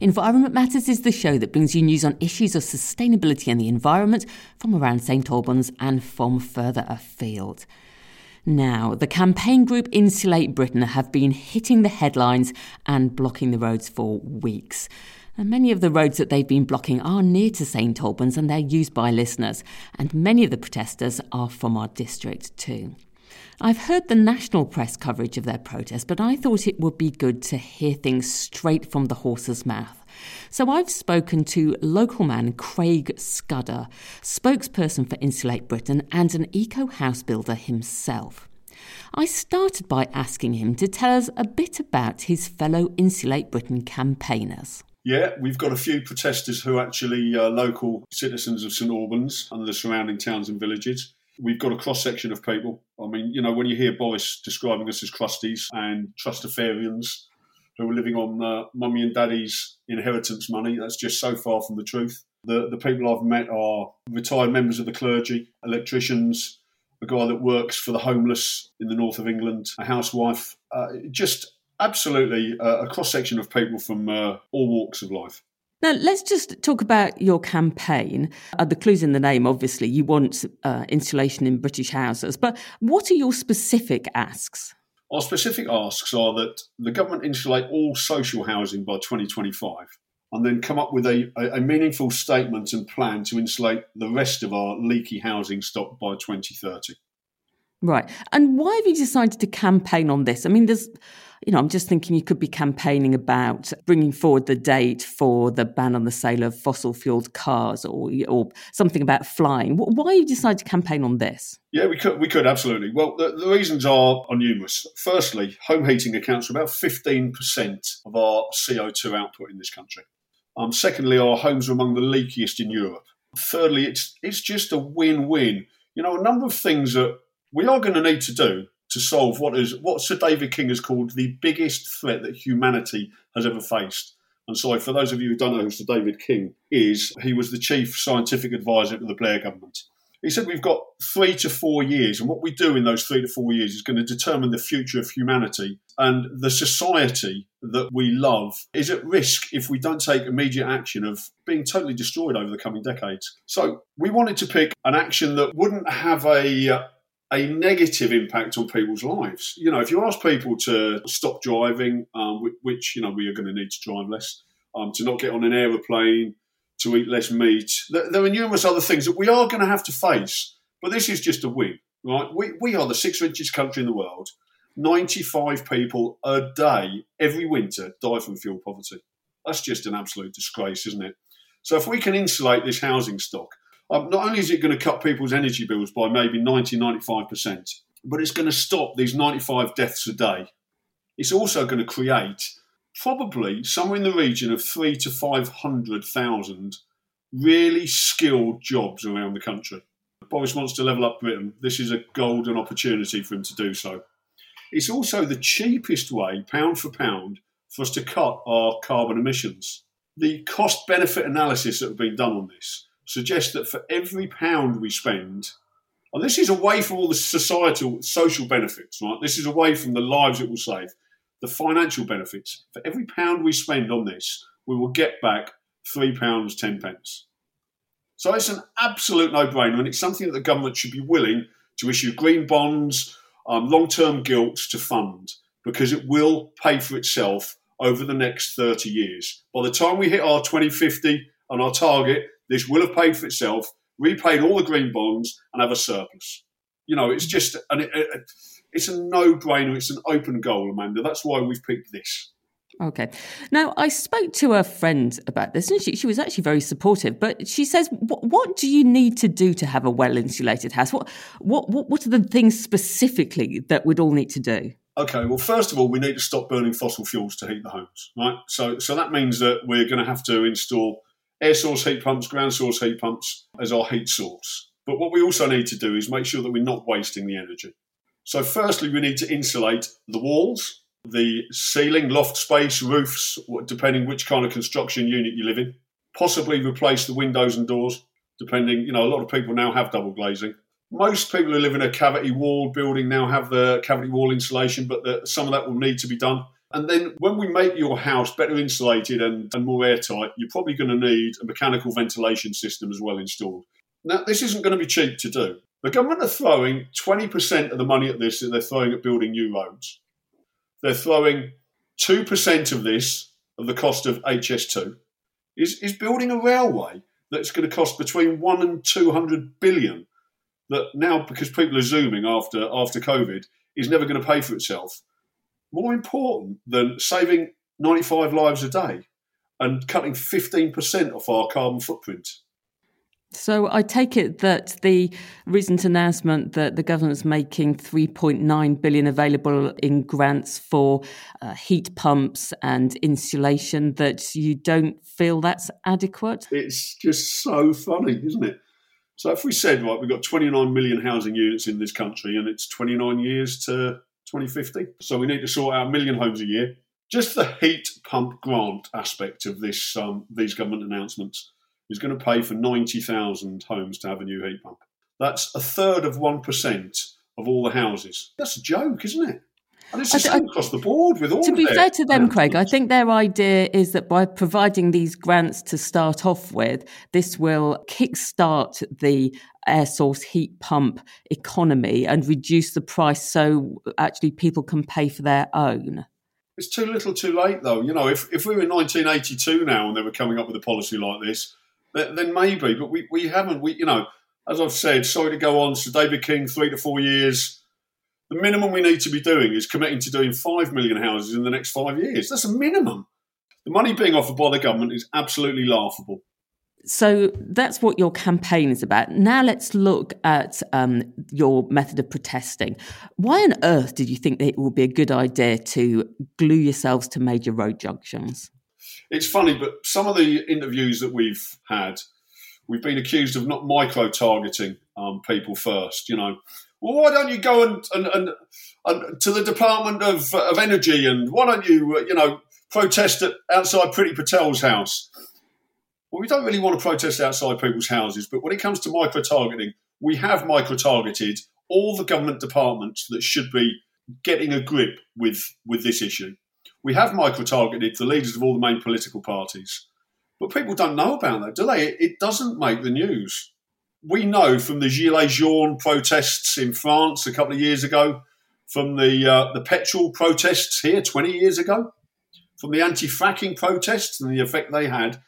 Environment Matters is the show that brings you news on issues of sustainability and the environment from around St Albans and from further afield. Now, the campaign group Insulate Britain have been hitting the headlines and blocking the roads for weeks. And many of the roads that they've been blocking are near to St Albans and they're used by listeners, and many of the protesters are from our district too. I've heard the national press coverage of their protest, but I thought it would be good to hear things straight from the horse's mouth. So I've spoken to local man Craig Scudder, spokesperson for Insulate Britain and an eco house builder himself. I started by asking him to tell us a bit about his fellow Insulate Britain campaigners. Yeah, we've got a few protesters who are actually uh, local citizens of St Albans and the surrounding towns and villages. We've got a cross section of people. I mean, you know, when you hear Boris describing us as crusties and trustafarians who are living on uh, mummy and daddy's inheritance money, that's just so far from the truth. The, the people I've met are retired members of the clergy, electricians, a guy that works for the homeless in the north of England, a housewife, uh, just absolutely uh, a cross section of people from uh, all walks of life. Now, let's just talk about your campaign. Uh, the clue's in the name, obviously. You want uh, insulation in British houses. But what are your specific asks? Our specific asks are that the government insulate all social housing by 2025 and then come up with a, a, a meaningful statement and plan to insulate the rest of our leaky housing stock by 2030. Right. And why have you decided to campaign on this? I mean, there's, you know, I'm just thinking you could be campaigning about bringing forward the date for the ban on the sale of fossil fueled cars or, or something about flying. Why you decided to campaign on this? Yeah, we could, we could absolutely. Well, the, the reasons are, are numerous. Firstly, home heating accounts for about 15% of our CO2 output in this country. Um, secondly, our homes are among the leakiest in Europe. Thirdly, it's it's just a win-win. You know, a number of things that we are going to need to do to solve what is what Sir David King has called the biggest threat that humanity has ever faced. And so, for those of you who don't know who Sir David King is, he was the chief scientific advisor to the Blair government. He said we've got three to four years, and what we do in those three to four years is going to determine the future of humanity. And the society that we love is at risk if we don't take immediate action of being totally destroyed over the coming decades. So we wanted to pick an action that wouldn't have a uh, a negative impact on people's lives. You know, if you ask people to stop driving, um, which you know we are going to need to drive less, um, to not get on an aeroplane, to eat less meat, there are numerous other things that we are going to have to face. But this is just a win, right? We we are the sixth richest country in the world. Ninety-five people a day every winter die from fuel poverty. That's just an absolute disgrace, isn't it? So if we can insulate this housing stock Um, not only is it going to cut people's energy bills by maybe 90, 95%, but it's going to stop these 95 deaths a day. It's also going to create probably somewhere in the region of three to 500,000 really skilled jobs around the country. Boris wants to level up Britain. This is a golden opportunity for him to do so. It's also the cheapest way, pound for pound, for us to cut our carbon emissions. The cost benefit analysis that have been done on this suggests that for every pound we spend, and this is away from all the societal, social benefits, right? This is away from the lives it will save, the financial benefits. For every pound we spend on this, we will get back three pounds ten pence. So it's an absolute no-brainer, and it's something that the government should be willing to issue green bonds, um, long-term gilts to fund, because it will pay for itself over the next 30 years. By the time we hit our 2050 and our target, this will have paid for itself, repaid all the green bonds, and have a surplus. You know, it's just an, it, it's a no-brainer. It's an open goal, Amanda. That's why we've picked this. Okay. Now, I spoke to a friend about this, and she, she was actually very supportive. But she says, what, what do you need to do to have a well insulated house? What, what, what, what are the things specifically that we'd all need to do? Okay, well, first of all, we need to stop burning fossil fuels to heat the homes, right? So, so that means that we're going to have to install air source heat pumps, ground source heat pumps as our heat source. But what we also need to do is make sure that we're not wasting the energy. So, firstly, we need to insulate the walls, the ceiling, loft space, roofs, depending which kind of construction unit you live in. Possibly replace the windows and doors, depending, you know, a lot of people now have double glazing. Most people who live in a cavity wall building now have the cavity wall insulation, but the, some of that will need to be done. And then when we make your house better insulated and, and more airtight, you're probably going to need a mechanical ventilation system as well installed. Now, this isn't going to be cheap to do. The government are throwing 20% of the money at this that they're throwing at building new roads. They're throwing 2% of this, of the cost of HS2, is, is building a railway that's going to cost between 1 and 200 billion that now, because people are zooming after, after COVID, is never going to pay for itself. More important than saving 95 lives a day and cutting 15% off our carbon footprint. So I take it that the recent announcement that the government's making 3.9 billion available in grants for uh, heat pumps and insulation that you don't feel that's adequate. It's just so funny, isn't it? So if we said right, we've got 29 million housing units in this country and it's 29 years to 2050, so we need to sort out a million homes a year. Just the heat pump grant aspect of this, um, these government announcements is going to pay for 90,000 homes to have a new heat pump. That's a third of 1% of all the houses. That's a joke, isn't it? And it's the same across the board with all To be fair to them, Craig, I think their idea is that by providing these grants to start off with, this will kickstart the air source heat pump economy and reduce the price so actually people can pay for their own. It's too little too late, though. You know, if, if we were in 1982 now and they were coming up with a policy like this, then maybe. But we, we haven't. We you know, as I've said, sorry to go on. Sir David King, three to four years. The minimum we need to be doing is committing to doing five million houses in the next five years. That's a minimum. The money being offered by the government is absolutely laughable. So that's what your campaign is about. Now let's look at um, your method of protesting. Why on earth did you think that it would be a good idea to glue yourselves to major road junctions? it's funny, but some of the interviews that we've had, we've been accused of not micro targeting um, people first. You know, well, why don't you go and, and, and, and to the Department of, of Energy and why don't you, uh, you know, protest at, outside Priti Patel's house? Well, we don't really want to protest outside people's houses, but when it comes to micro targeting, we have micro targeted all the government departments that should be getting a grip with with this issue. We have micro targeted the leaders of all the main political parties. But people don't know about that, do they? It doesn't make the news. We know from the Gilets jaunes protests in France a couple of years ago, from the, uh, the petrol protests here 20 years ago, from the anti fracking protests and the effect they had,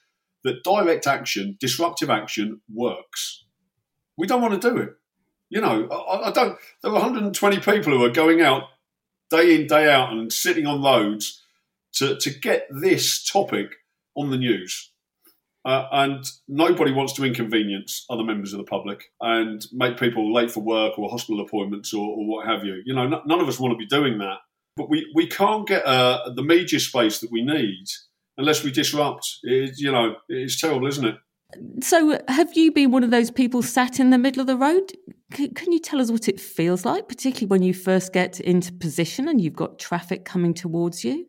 that direct action, disruptive action works. We don't want to do it. You know, I, I don't. There are 120 people who are going out day in, day out and sitting on roads to, to get this topic on the news. Uh, and nobody wants to inconvenience other members of the public and make people late for work or hospital appointments or, or what have you. You know, n- none of us want to be doing that. But we, we can't get uh, the media space that we need unless we disrupt. It, you know, it's terrible, isn't it? So, have you been one of those people sat in the middle of the road? C- can you tell us what it feels like, particularly when you first get into position and you've got traffic coming towards you?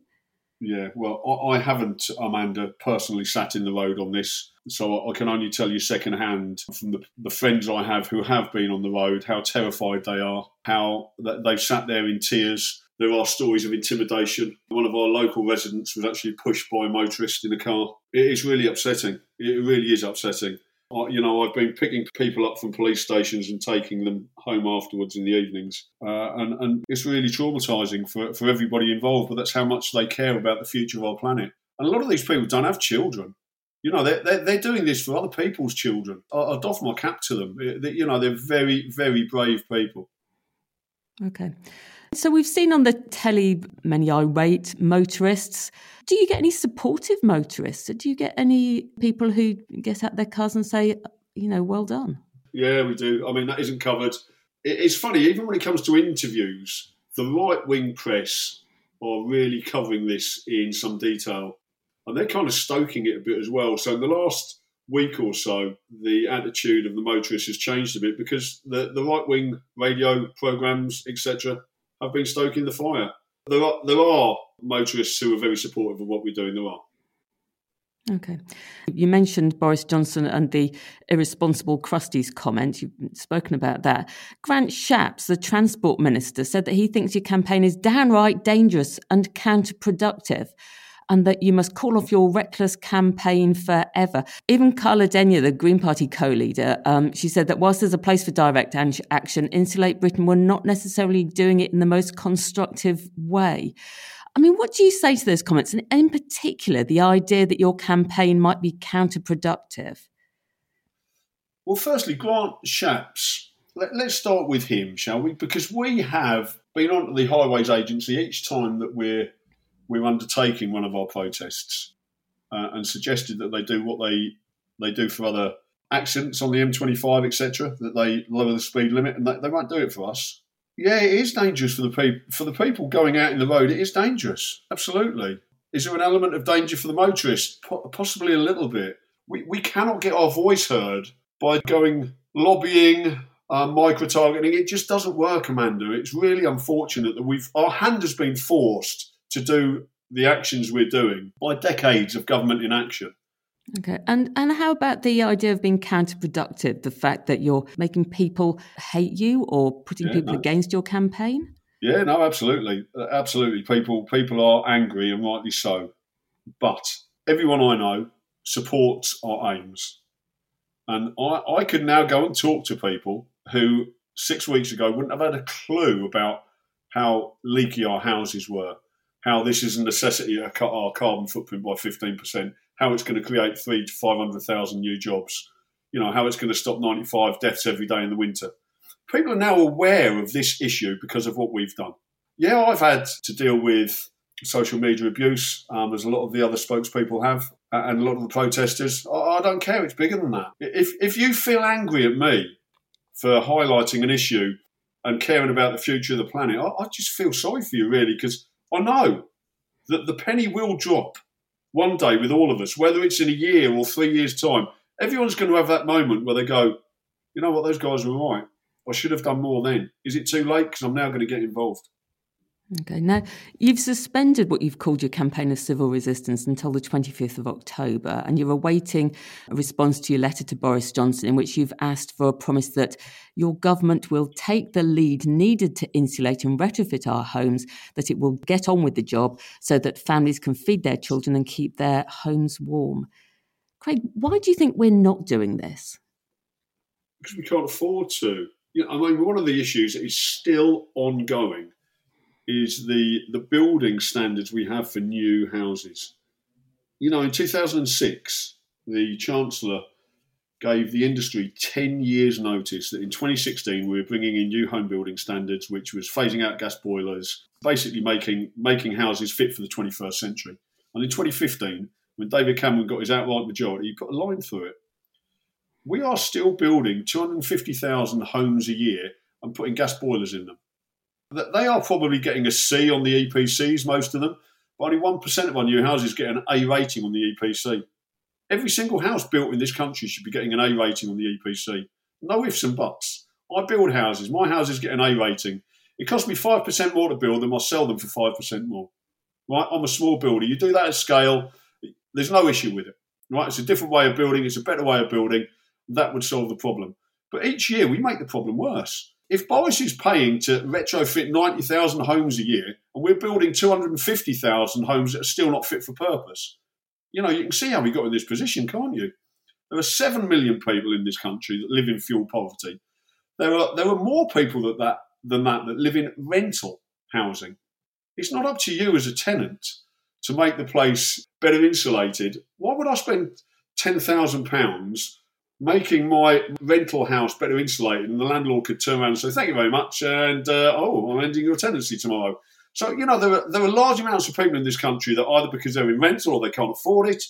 Yeah, well, I, I haven't, Amanda, personally sat in the road on this, so I can only tell you secondhand from the, the friends I have who have been on the road how terrified they are, how they've sat there in tears. There are stories of intimidation. One of our local residents was actually pushed by a motorist in a car. It is really upsetting. It really is upsetting you know, I've been picking people up from police stations and taking them home afterwards in the evenings, uh, and and it's really traumatising for for everybody involved. But that's how much they care about the future of our planet. And a lot of these people don't have children. You know, they're, they're, they're doing this for other people's children. I, I doff my cap to them. They, you know, they're very, very brave people. Okay. So we've seen on the telly many irate motorists. Do you get any supportive motorists? Do you get any people who get out their cars and say, you know, well done? Yeah, we do. I mean, that isn't covered. It's funny, even when it comes to interviews, the right wing press are really covering this in some detail. And they're kind of stoking it a bit as well. So in the last week or so, the attitude of the motorists has changed a bit because the, the right wing radio programs, etc., have been stoking the fire. There are, there are motorists who are very supportive of what we're doing. There are. Okay. You mentioned Boris Johnson and the irresponsible crusties comment. You've spoken about that. Grant Shapps, the Transport Minister, said that he thinks your campaign is downright dangerous and counterproductive and that you must call off your reckless campaign forever. Even Carla Denyer, the Green Party co-leader, um, she said that whilst there's a place for direct action, Insulate Britain were not necessarily doing it in the most constructive way. I mean, what do you say to those comments? And in particular, the idea that your campaign might be counterproductive? Well, firstly, Grant Shapps. Let, us start with him, shall we? Because we have been on the Highways Agency each time that we're we're undertaking one of our protests, uh, and suggested that they do what they they do for other accidents on the M25, etc. That they lower the speed limit, and they, they won't do it for us. Yeah, it is dangerous for the people for the people going out in the road. It is dangerous, absolutely. Is there an element of danger for the motorist? Possibly a little bit. We we cannot get our voice heard by going lobbying, uh, micro targeting. It just doesn't work, Amanda. It's really unfortunate that we've our hand has been forced to do the actions we're doing by decades of government inaction. Okay. And and how about the idea of being counterproductive? The fact that you're making people hate you or putting yeah, people no. against your campaign? Yeah, no, absolutely. Absolutely. People people are angry and rightly so. But everyone I know supports our aims. And I, I could now go and talk to people who six weeks ago wouldn't have had a clue about how leaky our houses were, how this is a necessity to cut our carbon footprint by 15%, how it's going to create three to 500,000 new jobs, you know, how it's going to stop 95 deaths every day in the winter. People are now aware of this issue because of what we've done. Yeah, I've had to deal with social media abuse, um, as a lot of the other spokespeople have, and a lot of the protesters. I, don't care, it's bigger than that. If, if you feel angry at me for highlighting an issue and caring about the future of the planet, I, I just feel sorry for you, really, because I know that the penny will drop one day with all of us, whether it's in a year or three years' time. Everyone's going to have that moment where they go, you know what, those guys were right. I should have done more then. Is it too late? Because I'm now going to get involved. Okay, now you've suspended what you've called your campaign of civil resistance until the 25th of October, and you're awaiting a response to your letter to Boris Johnson, in which you've asked for a promise that your government will take the lead needed to insulate and retrofit our homes, that it will get on with the job so that families can feed their children and keep their homes warm. Craig, why do you think we're not doing this? Because we can't afford to. You know, I mean, one of the issues is still ongoing is the the building standards we have for new houses. You know, in 2006, the Chancellor gave the industry 10 years' notice that in 2016 we were bringing in new home building standards, which was phasing out gas boilers, basically making making houses fit for the 21st century. And in 2015, when David Cameron got his outright majority, he put a line through it. We are still building 250,000 homes a year and putting gas boilers in them. They are probably getting a C on the EPCs, most of them, but only 1% of our new houses get an A rating on the EPC. Every single house built in this country should be getting an A rating on the EPC. No ifs and buts. I build houses. My houses get an A rating. It costs me 5% more to build them. I sell them for 5% more. Right? I'm a small builder. You do that at scale, there's no issue with it. Right? It's a different way of building. It's a better way of building. That would solve the problem. But each year we make the problem worse if Boris is paying to retrofit 90,000 homes a year and we're building 250,000 homes that are still not fit for purpose, you know, you can see how we got in this position, can't you? There are 7 million people in this country that live in fuel poverty. There are, there are more people that, that, than that that live in rental housing. It's not up to you as a tenant to make the place better insulated. Why would I spend £10,000 making my rental house better insulated, and the landlord could turn around and say, "Thank you very much," and uh, oh, I'm ending your tenancy tomorrow. So you know there are there are large amounts of people in this country that either because they're in rental or they can't afford it,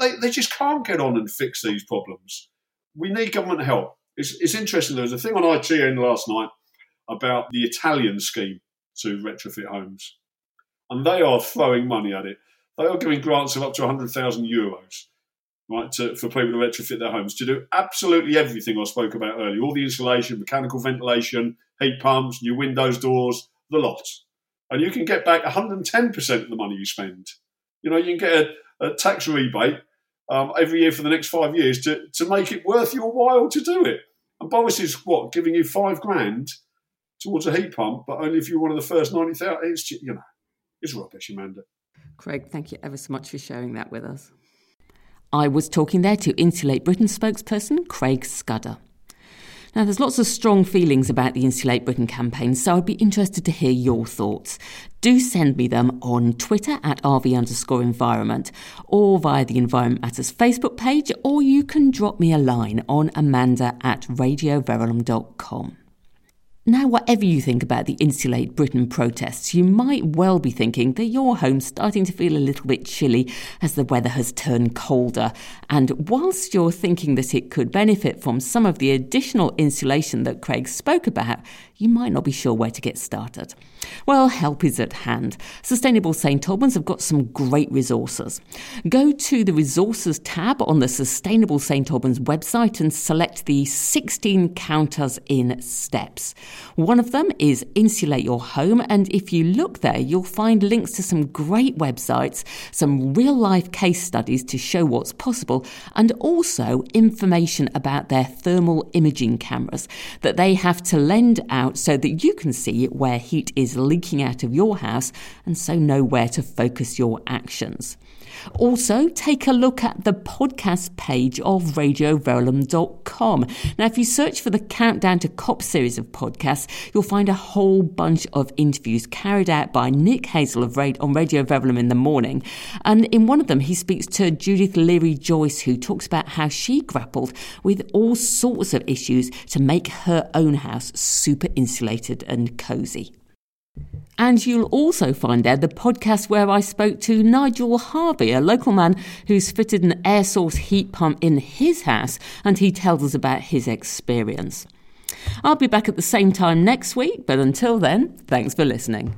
they they just can't get on and fix these problems. We need government help. It's, it's interesting. There was a thing on ITN last night about the Italian scheme to retrofit homes, and they are throwing money at it. They are giving grants of up to 100,000 euros right, to, for people to retrofit their homes, to do absolutely everything I spoke about earlier all the insulation, mechanical ventilation, heat pumps, new windows, doors, the lot. And you can get back 110% of the money you spend. You know, you can get a, a tax rebate um, every year for the next five years to, to make it worth your while to do it. And Boris is what, giving you five grand towards a heat pump, but only if you're one of the first 90,000. It's, you know, it's rubbish, Amanda. Craig, thank you ever so much for sharing that with us. I was talking there to Insulate Britain spokesperson Craig Scudder. Now, there's lots of strong feelings about the Insulate Britain campaign, so I'd be interested to hear your thoughts. Do send me them on Twitter at RV underscore environment or via the Environment Matters Facebook page, or you can drop me a line on amanda at radioverulam.com. Now, whatever you think about the Insulate Britain protests, you might well be thinking that your home's starting to feel a little bit chilly as the weather has turned colder. And whilst you're thinking that it could benefit from some of the additional insulation that Craig spoke about, you might not be sure where to get started. Well, help is at hand. Sustainable St Albans have got some great resources. Go to the Resources tab on the Sustainable St Albans website and select the 16 counters in steps. One of them is Insulate Your Home, and if you look there, you'll find links to some great websites, some real life case studies to show what's possible, and also information about their thermal imaging cameras that they have to lend out so that you can see where heat is leaking out of your house and so know where to focus your actions. Also, take a look at the podcast page of radioverulam.com. Now, if you search for the Countdown to COP series of podcasts, you'll find a whole bunch of interviews carried out by Nick Hazel of on Radio Verulam in the morning. And in one of them, he speaks to Judith Leary Joyce, who talks about how she grappled with all sorts of issues to make her own house super insulated and cosy. And you'll also find there the podcast where I spoke to Nigel Harvey, a local man who's fitted an air source heat pump in his house, and he tells us about his experience. I'll be back at the same time next week, but until then, thanks for listening.